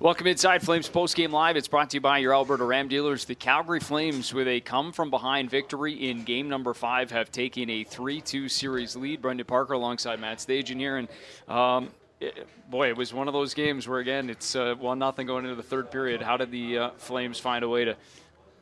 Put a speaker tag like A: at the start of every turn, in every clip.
A: Welcome inside Flames Postgame Live. It's brought to you by your Alberta Ram dealers. The Calgary Flames, with a come from behind victory in game number five, have taken a 3 2 series lead. Brendan Parker alongside Matt Stajan here. And um, it, boy, it was one of those games where, again, it's uh, 1 nothing going into the third period. How did the uh, Flames find a way to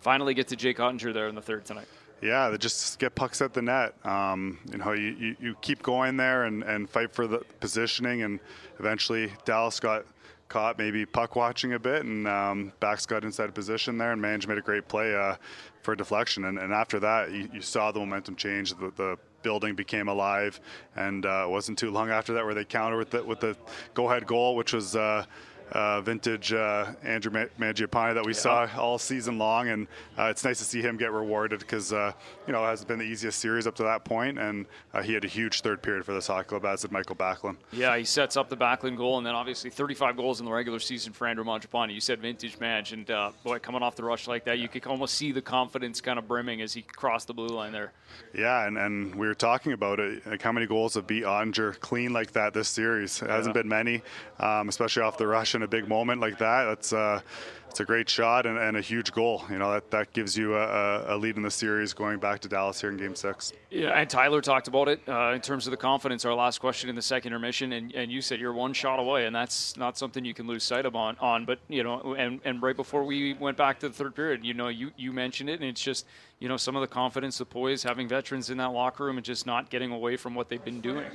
A: finally get to Jake Oettinger there in the third tonight?
B: Yeah, they just get pucks at the net. Um, you know, you, you, you, keep going there and, and fight for the positioning, and eventually Dallas got caught maybe puck watching a bit, and um, backs got inside position there, and Mange made a great play uh, for a deflection. And, and after that, you, you, saw the momentum change. The, the building became alive, and uh, wasn't too long after that where they countered with the, with the go-ahead goal, which was. Uh, uh, vintage uh, Andrew Mangiapane that we yeah. saw all season long, and uh, it's nice to see him get rewarded because uh, you know it hasn't been the easiest series up to that point, and uh, he had a huge third period for this hockey club, as did Michael Backlund.
A: Yeah, he sets up the Backlund goal, and then obviously 35 goals in the regular season for Andrew Mangiapane. You said vintage Madge, and uh, boy, coming off the rush like that, you could almost see the confidence kind of brimming as he crossed the blue line there.
B: Yeah, and, and we were talking about it, like how many goals have beat Oettinger clean like that this series. It hasn't been many, um, especially off the rush in a big moment like that. That's uh, it's a great shot and, and, a huge goal. You know that, that gives you a, a, lead in the series going back to Dallas here in Game Six.
A: Yeah, and Tyler talked about it uh, in terms of the confidence. Our last question in the second intermission, and, and you said you're one shot away, and that's not something you can lose sight of on. on but you know, and, and right before we went back to the third period, you know, you you mentioned it, and it's just you know some of the confidence, the poise, having veterans in that locker room, and just not getting away from what they've been doing.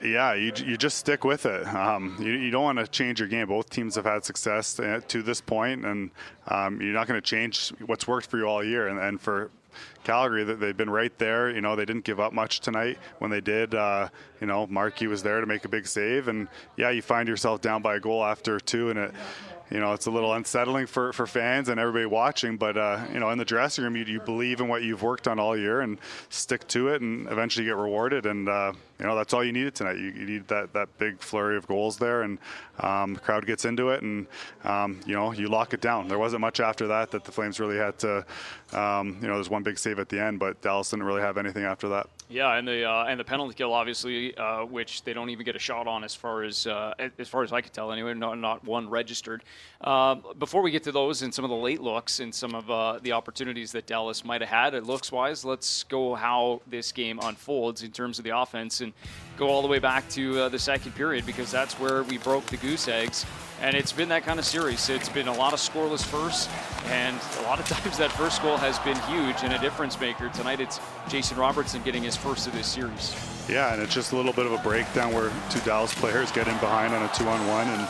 B: Yeah, you, you just stick with it. Um, you, you don't want to change your game. Both teams have had success to this point, and um, you're not going to change what's worked for you all year. And, and for Calgary, they've been right there. You know, they didn't give up much tonight. When they did, uh, you know, Markey was there to make a big save. And yeah, you find yourself down by a goal after two, and it you know, it's a little unsettling for, for fans and everybody watching. But, uh, you know, in the dressing room, you, you believe in what you've worked on all year and stick to it and eventually get rewarded. And, uh, you know, that's all you needed tonight. You, you need that, that big flurry of goals there. And um, the crowd gets into it and, um, you know, you lock it down. There wasn't much after that that the Flames really had to, um, you know, there's one big save at the end, but Dallas didn't really have anything after that.
A: Yeah, and the uh, and the penalty kill, obviously, uh, which they don't even get a shot on, as far as uh, as far as I could tell, anyway. Not not one registered. Uh, before we get to those and some of the late looks and some of uh, the opportunities that Dallas might have had, it looks wise. Let's go how this game unfolds in terms of the offense and go all the way back to uh, the second period because that's where we broke the goose eggs. And it's been that kind of series. It's been a lot of scoreless firsts, and a lot of times that first goal has been huge and a difference maker. Tonight it's Jason Robertson getting his first of this series.
B: Yeah, and it's just a little bit of a breakdown where two Dallas players get in behind on a two-on-one, and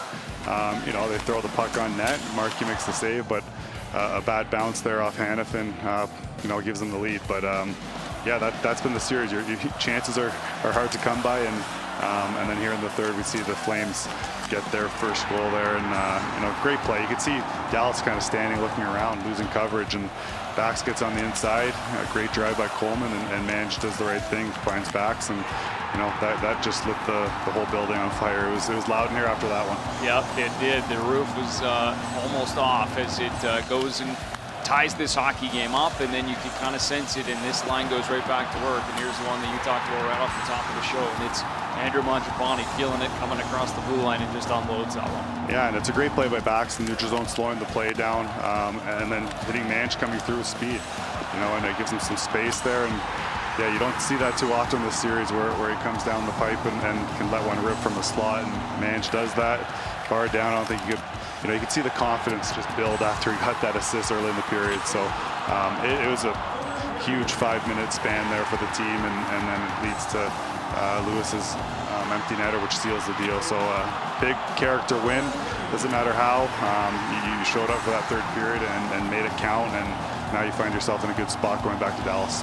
B: um, you know they throw the puck on net. Markey makes the save, but uh, a bad bounce there off Hanifin, uh, you know, gives them the lead. But um, yeah, that that's been the series. Your, your chances are, are hard to come by, and um, and then here in the third, we see the Flames get their first goal there, and uh, you know, great play. You can see Dallas kind of standing, looking around, losing coverage, and Bax gets on the inside. A great drive by Coleman, and, and Mange does the right thing, finds Bax, and you know that that just lit the, the whole building on fire. It was it was loud in here after that one.
A: Yep, it did. The roof was uh, almost off as it uh, goes and ties this hockey game up, and then you can kind of sense it, and this line goes right back to work. And here's the one that you talked about right off the top of the show, and it's Andrew Mangiapane feeling it coming across the blue line and just unloads that one.
B: Yeah, and it's a great play by Bax in neutral zone, slowing the play down, um, and then hitting Manch coming through with speed. You know, and it gives him some space there. And yeah, you don't see that too often in this series where, where he comes down the pipe and, and can let one rip from the slot, and Manch does that. Far down, I don't think you could you know, you could see the confidence just build after he got that assist early in the period. So um, it, it, was a huge five-minute span there for the team, and, and then it leads to uh, Lewis's um, empty netter, which seals the deal. So uh, big character win. Doesn't matter how. Um, you, you, showed up for that third period and, and made it count, and now you find yourself in a good spot going back to Dallas.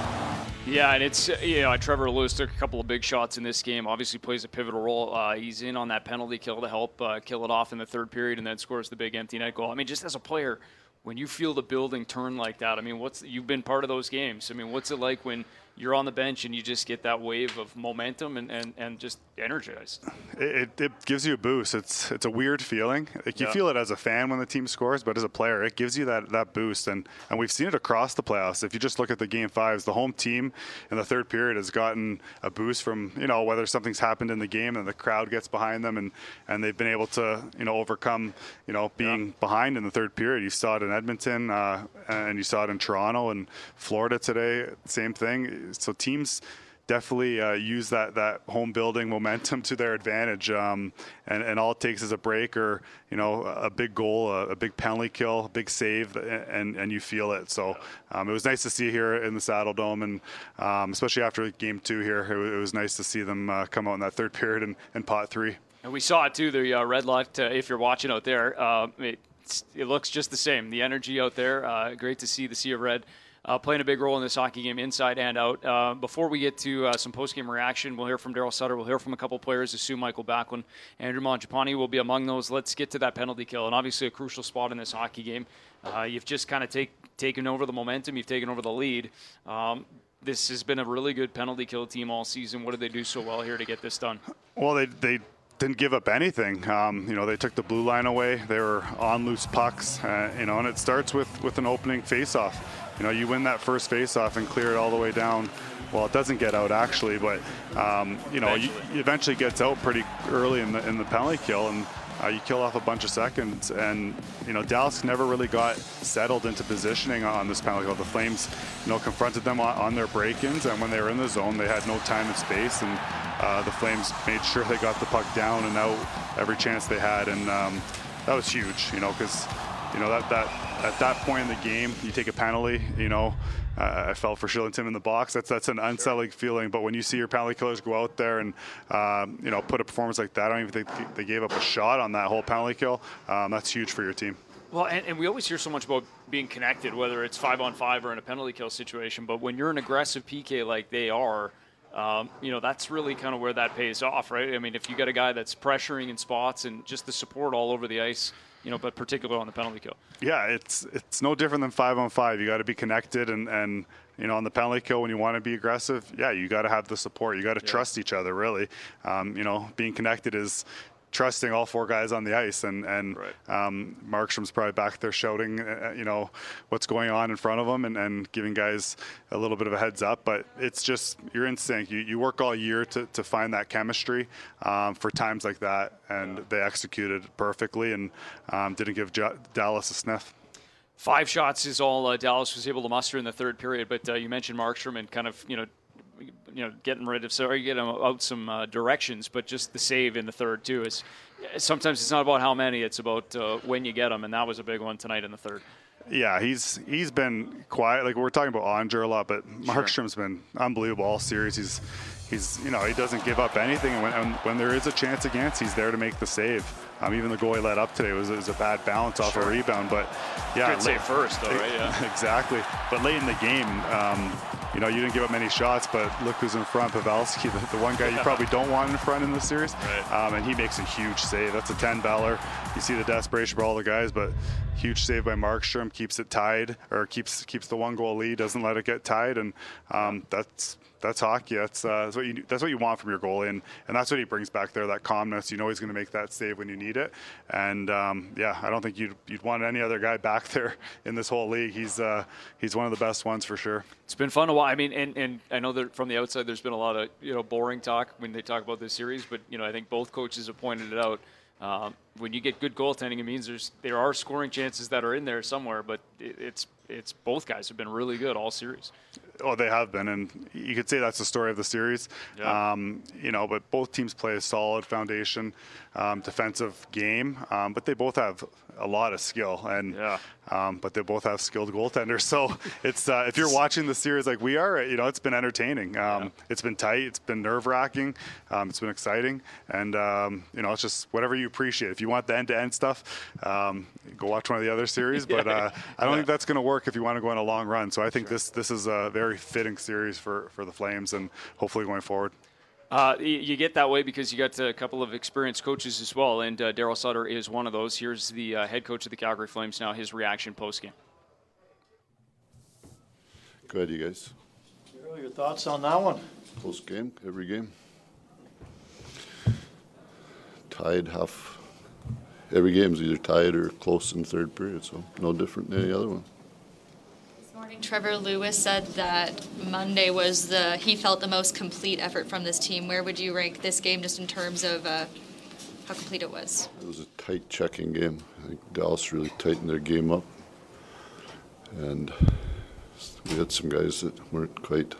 A: Yeah, and it's you know Trevor Lewis took a couple of big shots in this game. Obviously plays a pivotal role. Uh, he's in on that penalty kill to help uh, kill it off in the third period, and then scores the big empty net goal. I mean, just as a player, when you feel the building turn like that, I mean, what's you've been part of those games? I mean, what's it like when you're on the bench and you just get that wave of momentum and, and, and just energized.
B: It, it gives you a boost. It's it's a weird feeling. Like you
A: Yeah.
B: feel it as a fan when the team scores, but as a player, it gives you that, that boost. And and we've seen it across the playoffs. If you just look at the game fives, the home team in the third period has gotten a boost from you know whether something's happened in the game and the crowd gets behind them and and they've been able to you know overcome you know being behind in the third period. You saw it in Edmonton uh, and you saw it in Toronto and Florida today. Same thing. So teams definitely uh, use that, that home building momentum to their advantage. Um, and, and all it takes is a break or, you know, a big goal, a, a big penalty kill, a big save, and, and you feel it. So um, it was nice to see here in the Saddledome. And um, especially after game two here, it, wa- it was nice to see them uh, come out in that third period and, and pot three.
A: And we saw it too. The uh, red light. Uh, if you're watching out there, uh, it, it looks just the same. The energy out there. Uh, great to see the sea of red uh, playing a big role in this hockey game, inside and out. Uh, before we get to uh, some post-game reaction, we'll hear from Daryl Sutter. We'll hear from a couple players. Assume Michael Backlund, Andrew Mangiapane will be among those. Let's get to that penalty kill, and obviously a crucial spot in this hockey game. Uh, you've just kind of take, taken over the momentum. You've taken over the lead. Um, this has been a really good penalty kill team all season. What did they do so well here to get this done?
B: Well, they, they didn't give up anything. Um, you know, they took the blue line away. They were on loose pucks, uh, you know, and it starts with, with an opening faceoff. You know, you win that first faceoff and clear it all the way down. Well, it doesn't get out actually, but um, you know, you,
A: Eventually.
B: it eventually gets out pretty early in the in the penalty kill, and uh, you kill off a bunch of seconds. And you know, Dallas never really got settled into positioning on this penalty kill. The Flames, you know, confronted them on, on their break-ins, and when they were in the zone, they had no time and space, and uh, the Flames made sure they got the puck down and out every chance they had, and um, that was huge. You know, because you know that that at that point in the game, you take a penalty. You know, uh, I felt for Shillington in the box. That's that's an unsettling feeling. But when you see your penalty killers go out there and um, you know put a performance like that, I don't even think they gave up a shot on that whole penalty kill. Um, that's huge for your team.
A: Well, and, and we always hear so much about being connected, whether it's five on five or in a penalty kill situation. But when you're an aggressive PK like they are, um, you know that's really kind of where that pays off, right? I mean, if you got a guy that's pressuring in spots and just the support all over the ice, you know, but particularly on the penalty kill.
B: Yeah, it's it's no different than five on five. You got to be connected, and and you know on the penalty kill when you want to be aggressive, yeah, you got to have the support. You got to trust each other, really. Um, you know, being connected is trusting all four guys on the ice, and and
A: Right.
B: um, Markstrom's probably back there shouting, uh, you know, what's going on in front of him, and, and giving guys a little bit of a heads up. But it's just you're in sync. You, you work all year to, to find that chemistry um, for times like that, and they executed perfectly, and um, didn't give J- Dallas a sniff.
A: Five shots is all uh, Dallas was able to muster in the third period. But uh, you mentioned Markstrom and kind of you know, you know, getting rid of sorry, getting out some uh, directions, but just the save in the third too is. Sometimes it's not about how many; it's about uh, when you get them, and that was a big one tonight in the third.
B: Yeah, he's he's been quiet. Like we're talking about Onger a lot, but Markstrom's been unbelievable all series. He's he's you know he doesn't give up anything, and when and when there is a chance against, he's there to make the save. Um, even the goal he let up today was, was a bad balance off a rebound, but yeah,
A: Good save first, though, right? Yeah.
B: exactly. But late in the game, um, you know, you didn't give up many shots, but look who's in front, Pavelski, the, the one guy you probably don't want in front in this series.
A: Right.
B: Um, and he makes a huge save. That's a 10 baller. You see the desperation for all the guys, but huge save by Markstrom keeps it tied or keeps keeps the one goal lead, doesn't let it get tied, and um, that's that's hockey. That's uh, that's what you that's what you want from your goalie, and, and that's what he brings back there. That calmness. You know he's going to make that save when you need it, and um, yeah, I don't think you'd you'd want any other guy back there in this whole league. He's uh, he's one of the best ones for sure.
A: It's been fun. I mean, and, and I know that from the outside, there's been a lot of you know boring talk when they talk about this series, but you know I think both coaches have pointed it out. Um, when you get good goaltending, it means there's there are scoring chances that are in there somewhere, but it, it's it's both guys have been really good all series.
B: Oh, they have been, and you could say that's the story of the series.
A: Yeah.
B: Um, you know, but both teams play a solid foundation, um, defensive game, um, but they both have a lot of skill, and
A: Yeah.
B: um, but they both have skilled goaltenders. So it's uh, if you're watching the series like we are, you know, it's been entertaining. Um, It's been tight, it's been nerve wracking, um, it's been exciting, and um, you know, it's just whatever you appreciate. If you want the end to end stuff, um, go watch one of the other series. But uh, I don't think that's going to work if you want to go on a long run. So I think this this is a very fitting series for for the Flames, and hopefully going forward.
A: Uh, you, you get that way because you got a couple of experienced coaches as well, and uh, Daryl Sutter is one of those. Here's the uh, head coach of the Calgary Flames now. His reaction post game.
C: Go ahead, you guys. Joe, your thoughts on that one?
D: Close game, every game. Tied half. Every game's either tied or close in third period, so no different than any other one.
E: This morning, Trevor Lewis said that Monday was the he felt the most complete effort from this team. Where would you rank this game just in terms of uh, how complete it was?
D: It was a tight checking game. I think Dallas really tightened their game up. And we had some guys that weren't quite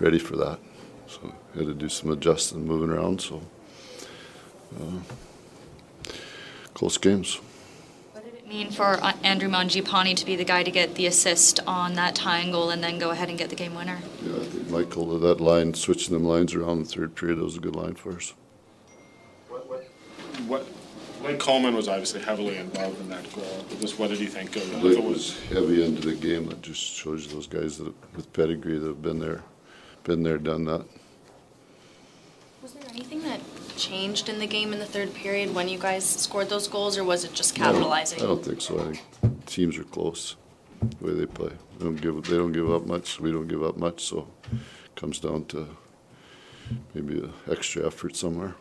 D: ready for that. So we had to do some adjusting, moving around. So close games.
E: What did it mean for uh, Andrew Mangiapane to be the guy to get the assist on that tying goal and then go ahead and get the game winner?
D: Yeah, I think Michael to that line, switching them lines around in the third period, that was a good line for us.
F: What, what, what, Blake Coleman was obviously heavily involved in that goal. Just what did you think of that?
D: Blake was heavy into the game. That just shows you those guys that with pedigree that have been there, been there, done that.
G: Was there anything that changed in the game in the third period when you guys scored those goals, or was it just capitalizing?
D: I don't think so. I think teams are close the way they play. They don't give they don't give up much. We don't give up much. So it comes down to maybe an extra effort somewhere.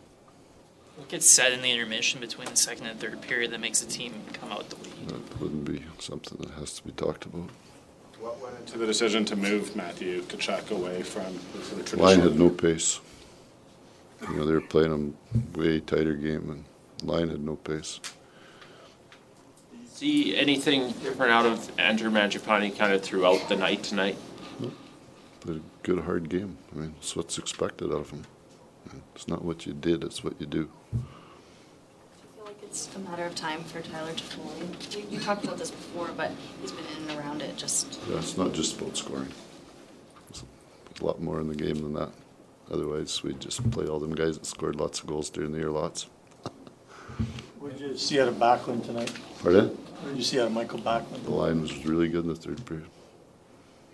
H: What gets said in the intermission between the second and third period that makes a team come out the lead?
D: That wouldn't be something that has to be talked about.
F: What went into the decision to move Matthew Tkachuk away from the sort traditional?
D: Line had no pace. You know, they were playing a way tighter game, and line had no pace.
I: See anything different out of Andrew Mangiapane kind of throughout the night tonight?
D: Played a good, hard game. I mean, it's what's expected of him. It's not what you did, it's what you do.
G: I feel like it's a matter of time for Tyler Toffoli. You, you talked about this before, but he's been in and around it. Just
D: Yeah, it's not just about scoring. There's a lot more in the game than that. Otherwise, we'd just play all them guys that scored lots of goals during the year, lots.
C: What did you see out of Backlund tonight?
D: Pardon?
C: What did you see out of Michael Backlund?
D: The line was really good in the third period.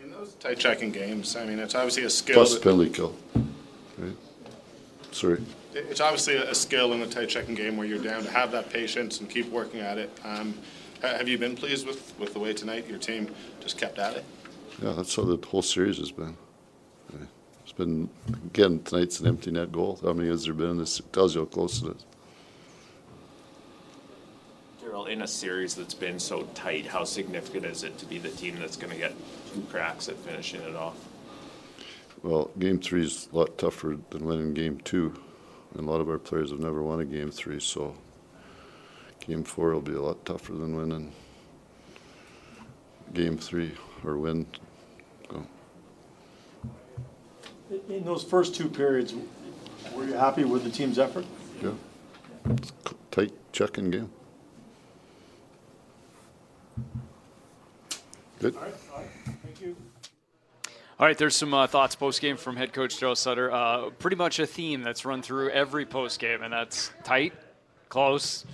F: In those tight checking games, I mean, it's obviously a skill.
D: Plus penalty kill. Right? Sorry.
F: It's obviously a skill in the tight checking game where you're down to have that patience and keep working at it. Um, have you been pleased with, with the way tonight your team just kept at it?
D: Yeah, that's how the whole series has been. Been, again, tonight's an empty net goal. How many has there been in this? It tells you how close it is.
I: Daryl, in a series that's been so tight, how significant is it to be the team that's going to get two cracks at finishing it off?
D: Well, game three is a lot tougher than winning game two. And a lot of our players have never won a game three, so game four will be a lot tougher than winning game three or win. So,
C: In- In those first two periods, were you happy with the team's effort?
D: yeah. It's a tight checking game. Good. All right.
C: Thank you.
A: All right, there's some uh, thoughts post game from head coach Joe Sutter. Uh, pretty much a theme that's run through every post game, and that's tight, close.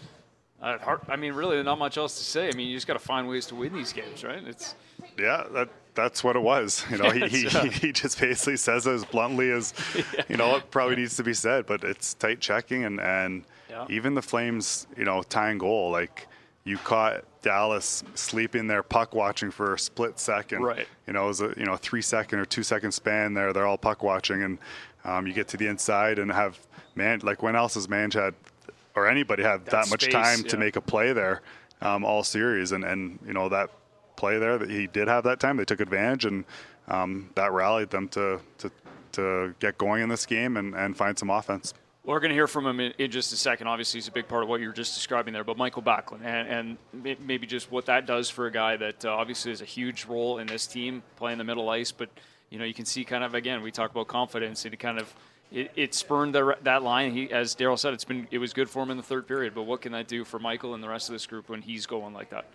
A: Uh, hard, I mean, really, not much else to say. I mean, you just got to find ways to win these games, right? It's
B: Yeah, that that's what it was. You know, he, he,
A: yeah.
B: he just basically says it as bluntly as you know it probably needs to be said. But it's tight checking and and
A: Yeah.
B: even the Flames, you know, tying goal like you caught Dallas sleeping there, puck watching for a split second.
A: Right.
B: You know, it was a you know three second or two second span there. They're all puck watching, and um, you get to the inside and have man like when else has Mange had or anybody had that,
A: That
B: much
A: space,
B: time to make a play there um, all series, and and you know that play there that he did have that time. They took advantage, and um, that rallied them to, to to get going in this game and, and find some offense.
A: We're going to hear from him in, just a second. Obviously, he's a big part of what you were just describing there. But Michael Backlund, and, and maybe just what that does for a guy that uh, obviously has a huge role in this team, playing the middle ice. But you know, you can see kind of again, we talk about confidence, and it kind of it, it spurned the, that line. He, as Daryl said, it's been it was good for him in the third period. But what can that do for Michael and the rest of this group when he's going like that?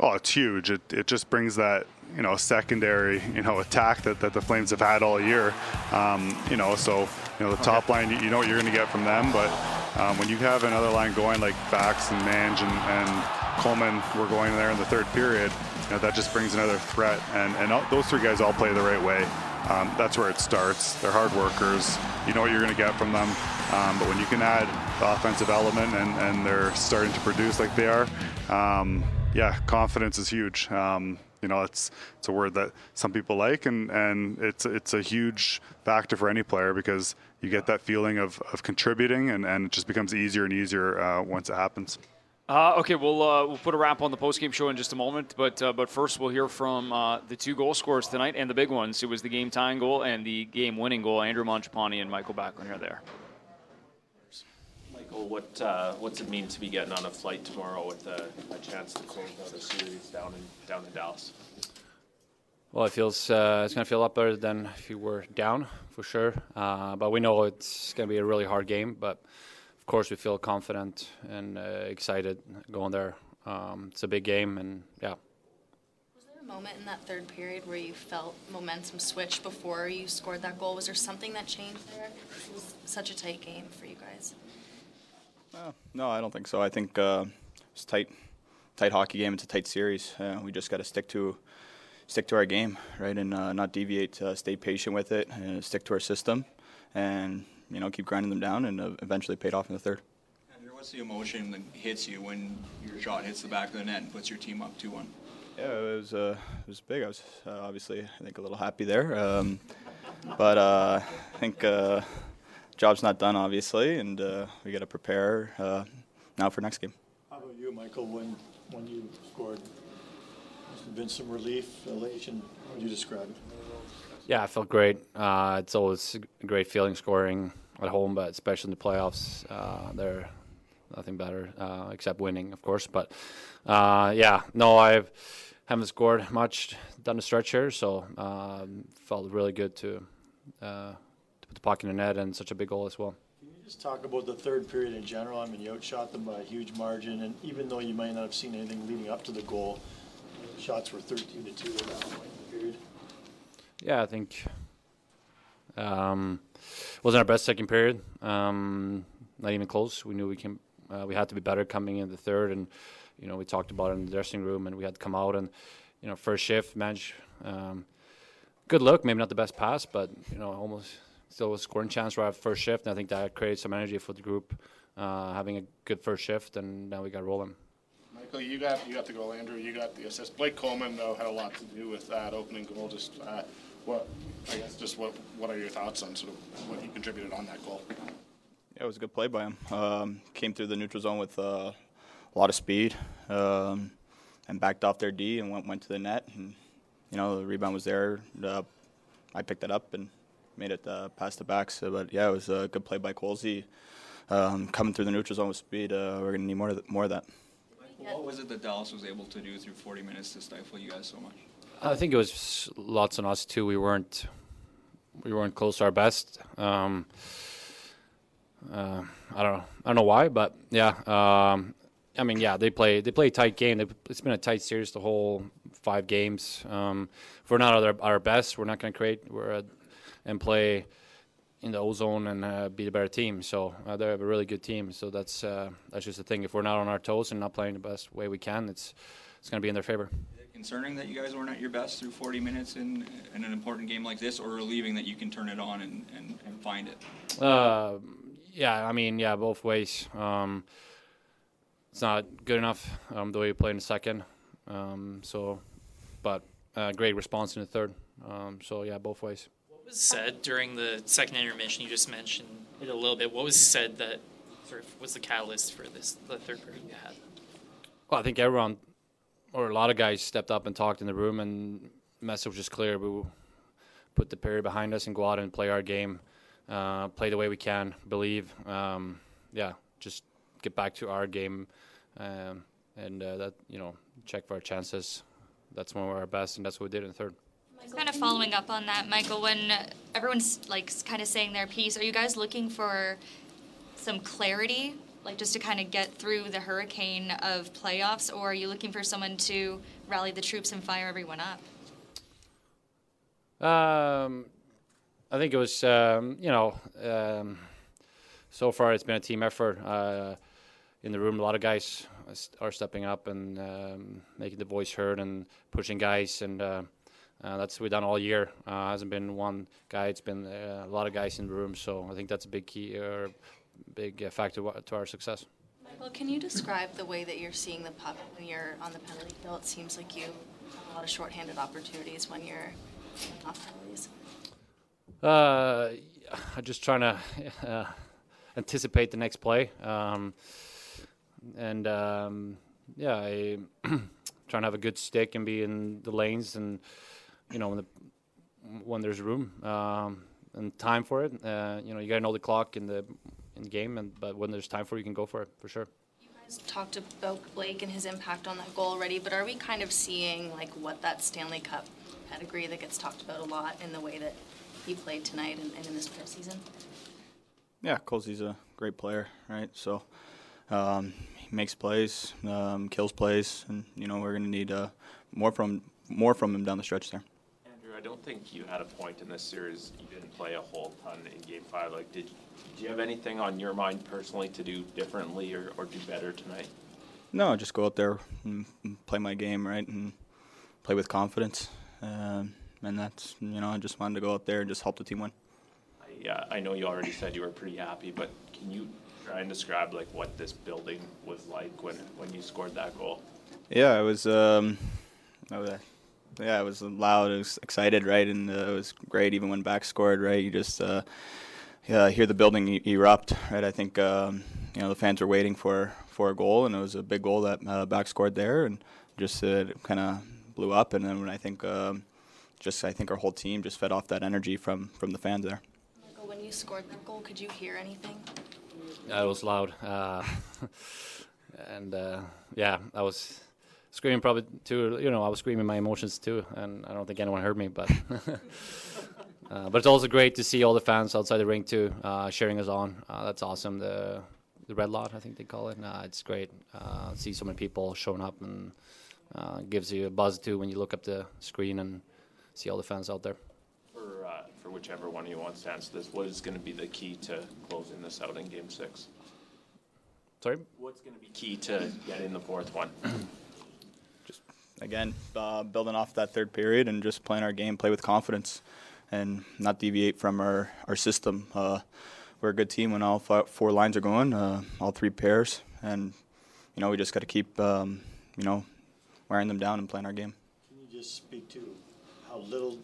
B: Oh, it's huge. It, it just brings that you know secondary you know attack that, that the Flames have had all year. Um, you know, so you know the top line, you, you know what you're going to get from them. But um, when you have another line going like Bax and Mange and, and Coleman were going there in the third period, you know that just brings another threat. And and all, those three guys all play the right way. Um, that's where it starts. They're hard workers. You know what you're going to get from them. Um, but when you can add the offensive element and, and they're starting to produce like they are, um, yeah, confidence is huge. Um, you know, it's it's a word that some people like, and and it's it's a huge factor for any player because you get that feeling of, of contributing, and, and it just becomes easier and easier uh, once it happens.
A: Uh, okay, we'll uh, we'll put a wrap on the postgame show in just a moment, but uh, but first we'll hear from uh, the two goal scorers tonight and the big ones. It was the game tying goal and the game winning goal. Andrew Mangiapane and Michael Backlund are there.
I: Michael, what uh, what's it mean to be getting on a flight tomorrow with a, a chance to close out a series down in down in Dallas?
J: Well, it feels uh, it's going to feel a lot better than if you were down for sure. Uh, but we know it's going to be a really hard game. But of course, we feel confident and uh, excited going there. Um, it's a big game, and yeah.
G: Was there a moment in that third period where you felt momentum switch before you scored that goal? Was there something that changed there? It was such a tight game for you guys.
K: Uh, no, I don't think so. I think uh, it's tight, tight hockey game. It's a tight series. Uh, we just got to stick to stick to our game, right, and uh, not deviate. Uh, stay patient with it, and stick to our system, and you know keep grinding them down, and uh, eventually paid off in the third.
L: Andrew, what's the emotion that hits you when your shot hits the back of the net and puts your team up two one?
K: Yeah, it was uh, it was big. I was uh, obviously I think a little happy there, um, but uh, I think uh, job's not done obviously, and uh, we got to prepare uh, now for next game.
C: How about you, Michael, when, when you scored? Must have been some relief, elation. How would you describe it?
J: Yeah, I felt great. Uh, it's always a great feeling scoring at home, but especially in the playoffs, uh, they're nothing better uh, except winning, of course. But uh, yeah, no, I haven't scored much down the stretch here, so um, felt really good to uh, to put the puck in the net and such a big goal as well.
C: Can you just talk about the third period in general? I mean, you outshot them by a huge margin, and even though you might not have seen anything leading up to the goal, shots were 13 to 2 at that point in the period.
J: Yeah, I think um, wasn't our best second period. Um, not even close. We knew we can. Uh, we had to be better coming in the third, and you know we talked about it in the dressing room, and we had to come out and you know first shift manage. Um, good look, maybe not the best pass, but you know almost still a scoring chance right at first shift. And I think that created some energy for the group, uh, having a good first shift, and now we got rolling.
F: Michael, you got you got the goal. Andrew, you got the assist. Blake Coleman though had a lot to do with that opening goal. Just uh, what I guess just what what are your thoughts on sort of what he contributed on that goal?
K: Yeah, it was a good play by him. Um, came through the neutral zone with uh, a lot of speed um, and backed off their D and went went to the net. And you know the rebound was there. Uh, I picked it up and made it uh, past the back. So, but yeah, it was a good play by Colsey. Um, coming through the neutral zone with speed, uh, we're gonna need more of, th- more of that.
L: What was it that Dallas was able to do through 40 minutes to stifle you guys so much?
J: I think it was lots on us too. We weren't we weren't close to our best. Um, uh, I don't know. I don't know why, but yeah. Um, I mean, yeah, they play they play a tight game. They, it's been a tight series the whole five games. Um, if we're not at our, our best, we're not going to create. We're at, and play in the ozone and uh, be the better team. So uh, they have a really good team. So that's uh, that's just the thing. If we're not on our toes and not playing the best way we can, it's it's going to be in their favor.
L: Concerning that you guys weren't at your best through 40 minutes in, in an important game like this, or relieving that you can turn it on and, and, and find it?
J: Uh, yeah, I mean, yeah, both ways. Um, it's not good enough um, the way we played in the second. Um, so, but uh, great response in the third. Um, so yeah, both ways.
H: Was said during the second intermission? You just mentioned it a little bit. What was said that sort of was the catalyst for this the third period you had?
J: Well, I think everyone, or a lot of guys, stepped up and talked in the room, and message was clear. We put the period behind us and go out and play our game, uh, play the way we can, believe. Um, yeah, just get back to our game, um, and uh, that you know check for our chances. That's when we're our best, and that's what we did in the third.
E: Kind of following up on that, Michael, when everyone's like kind of saying their piece, are you guys looking for some clarity, like just to kind of get through the hurricane of playoffs, or are you looking for someone to rally the troops and fire everyone up?
J: Um, I think it was, um, you know, um, so far it's been a team effort. Uh, in the room, a lot of guys are stepping up and um, making the voice heard and pushing guys, and uh, uh, that's what we've done all year. Uh, hasn't been one guy; it's been uh, a lot of guys in the room. So I think that's a big key or big uh, factor to our success.
G: Michael, can you describe the way that you're seeing the puck when you're on the penalty kill? It seems like you have a lot of shorthanded opportunities when you're off penalties.
J: Uh, I'm just trying to uh, anticipate the next play, um, and um, yeah, I trying to have a good stick and be in the lanes, and you know when the when there's room um, and time for it. Uh, you know, you gotta know the clock in the in the game, and but when there's time for it, you can go for it for sure.
G: You guys talked about Blake and his impact on that goal already, but are we kind of seeing like what that Stanley Cup pedigree that gets talked about a lot in the way that he played tonight and, and in this postseason?
K: Yeah, Colsey's a great player, right? So um, he makes plays, um, kills plays, and you know we're going to need uh, more from more from him down the stretch there.
I: I don't think you had a point in this series. You didn't play a whole ton in Game Five. Like, did do you have anything on your mind personally to do differently or, or do better tonight?
K: No, just go out there and and play my game, right, and play with confidence. Um, and that's you know I just wanted to go out there and just help the team win.
I: I, uh, I know you already said you were pretty happy, but can you try and describe like what this building was like when when you scored that goal?
K: Yeah, it was. Um, I was yeah, it was loud. It was excited, right, and uh, it was great. Even when back scored, right, you just uh, yeah, hear the building e- erupt, right. I think um, you know the fans were waiting for for a goal, and it was a big goal that uh, back scored there, and just uh, kind of blew up. And then when I think um, just I think our whole team just fed off that energy from from the fans there.
G: Michael, when you scored that goal, could you hear anything?
J: Yeah, it was loud, uh, and uh, yeah, I was screaming probably too. You know, I was screaming my emotions too, and I don't think anyone heard me. But uh, but it's also great to see all the fans outside the ring too, uh, cheering us on. Uh, that's awesome. The the red lot, I think they call it. Nah, it's great. Uh, see so many people showing up and uh, gives you a buzz too when you look up the screen and see all the fans out there.
I: For uh, for whichever one of you wants to answer this, what is going to be the key to closing this out in Game Six?
J: Sorry.
I: What's going to be key to getting the fourth one?
K: again, uh, building off that third period and just playing our game, play with confidence, and not deviate from our, our system. Uh, we're a good team when all fi- four lines are going, uh, all three pairs, and you know we just got to keep um, you know wearing them down and playing our game.
C: Can you just speak to how little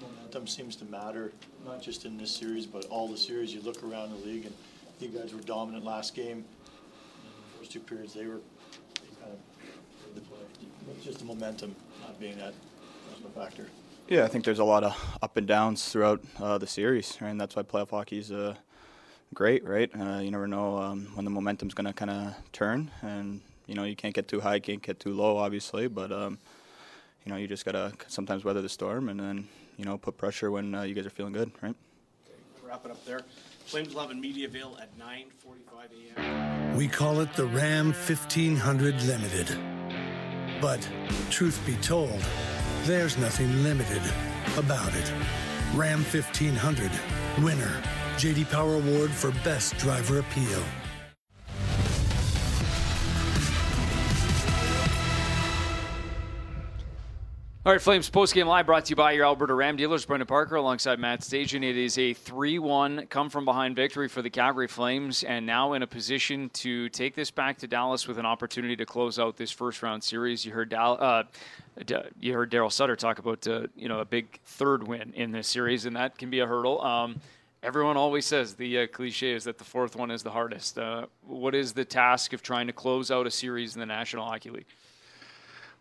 C: momentum seems to matter, not just in this series, but all the series? You look around the league, and you guys were dominant last game. First two periods, they were they kind of played the play. It's just the momentum not being that much of a factor.
K: Yeah, I think there's a lot of up and downs throughout uh, the series, right? and that's why playoff hockey is uh, great, right? Uh, you never know um, when the momentum's going to kind of turn, and you know you can't get too high, can't get too low, obviously, but um, you know you just gotta sometimes weather the storm, and then you know put pressure when uh, you guys are feeling good, right?
M: Wrap it up there. Flames will have in Mediaville at 9:45 a.m.
N: We call it the Ram 1500 Limited. But truth be told, there's nothing limited about it. Ram 1500, winner, JD Power Award for Best Driver Appeal.
A: All right, Flames post game live brought to you by your Alberta Ram dealers, Brendan Parker alongside Matt Stajan. It is a 3 1 come from behind victory for the Calgary Flames, and now in a position to take this back to Dallas with an opportunity to close out this first round series. You heard Dal- uh, you heard Daryl Sutter talk about uh, you know a big third win in this series, and that can be a hurdle. Um, everyone always says the uh, cliche is that the fourth one is the hardest. Uh, what is the task of trying to close out a series in the National Hockey League?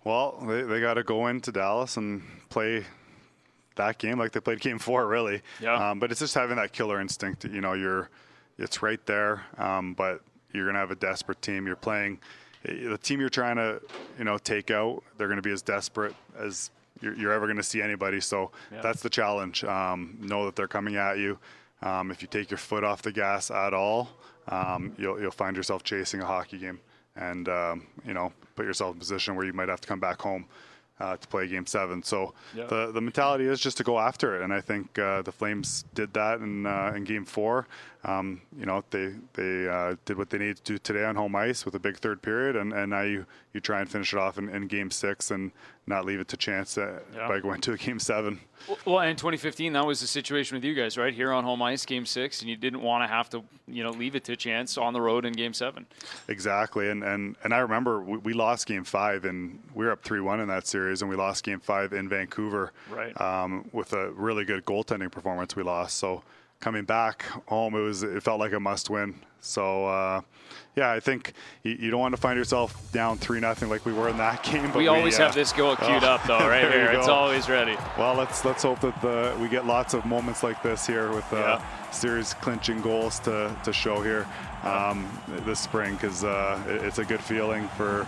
B: Well, they, they got to go into Dallas and play that game like they played Game Four, really.
A: Yeah.
B: Um, but it's just having that killer instinct. You know, you're it's right there, um, but you're gonna have a desperate team. You're playing the team you're trying to you know take out. They're gonna be as desperate as you're, you're ever gonna see anybody. So
A: Yeah.
B: that's the challenge. Um, know that they're coming at you. Um, if you take your foot off the gas at all, um, you'll you'll find yourself chasing a hockey game, and um, you know put yourself in a position where you might have to come back home uh, to play Game Seven. So
A: Yeah.
B: the the mentality is just to go after it, and I think uh, the Flames did that in uh, in Game Four. Um, you know, they they uh, did what they needed to do today on home ice with a big third period, and, and now you, you try and finish it off in, in game six and not leave it to chance uh,
A: Yeah.
B: by going to a game seven.
A: Well, in 2015, that was the situation with you guys, right? Here on home ice, game six, and you didn't want to have to, you know, leave it to chance on the road in game seven.
B: Exactly, and and and I remember we, we lost Game Five, and we were up three one in that series, and we lost Game Five in Vancouver,
A: Right.
B: Um, with a really good goaltending performance. We lost, so coming back home, it was it felt like a must win. So uh, yeah, I think you, you don't want to find yourself down three nothing like we were in that game. But
A: We always
B: uh,
A: have this goal queued
B: oh,
A: up, though, right here. It's always ready.
B: Well, let's let's hope that the, we get lots of moments like this here with uh, series clinching goals to, to show here um, this spring because uh, it- it's a good feeling for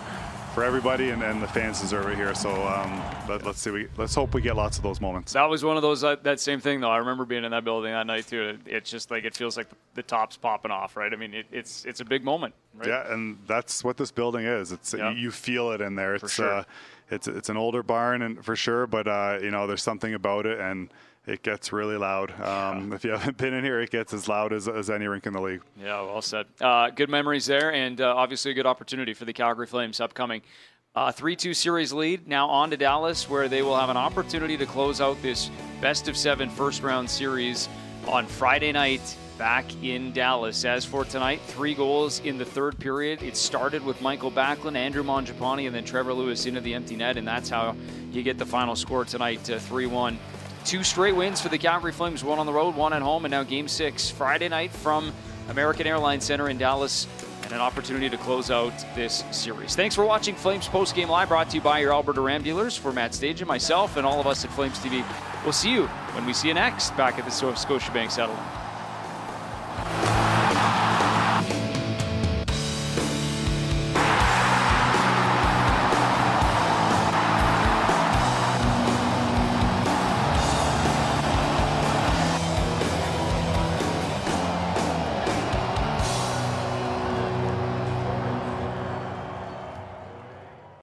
B: for everybody and, and the fans deserve it here. So um, let, let's see. We let's hope we get lots of those moments.
A: That was one of those uh, that same thing though. I remember being in that building that night too. It, it's just like it feels like the top's popping off, right? I mean, it, it's it's a big moment, right?
B: Yeah, and that's what this building is. It's
A: Yeah.
B: you feel it in there. It's
A: sure.
B: uh, it's it's an older barn and for sure, but uh, you know there's something about it and it gets really loud. Um, If you haven't been in here, it gets as loud as, as any rink in the league.
A: Yeah, well said. Uh, good memories there, and uh, obviously a good opportunity for the Calgary Flames upcoming. Uh, 3 2 series lead. Now on to Dallas, where they will have an opportunity to close out this best of seven first round series on Friday night back in Dallas. As for tonight, three goals in the third period. It started with Michael Backlund, Andrew Mangiapane, and then Trevor Lewis into the empty net, and that's how you get the final score tonight 3 1. Two straight wins for the Calgary Flames, one on the road, one at home, and now game six Friday night from American Airlines Center in Dallas, and an opportunity to close out this series. Thanks for watching Flames Post Game Live, brought to you by your Alberta Ram dealers. For Matt Stajan, myself, and all of us at Flames TV, we'll see you when we see you next back at the Scotiabank Saddledome.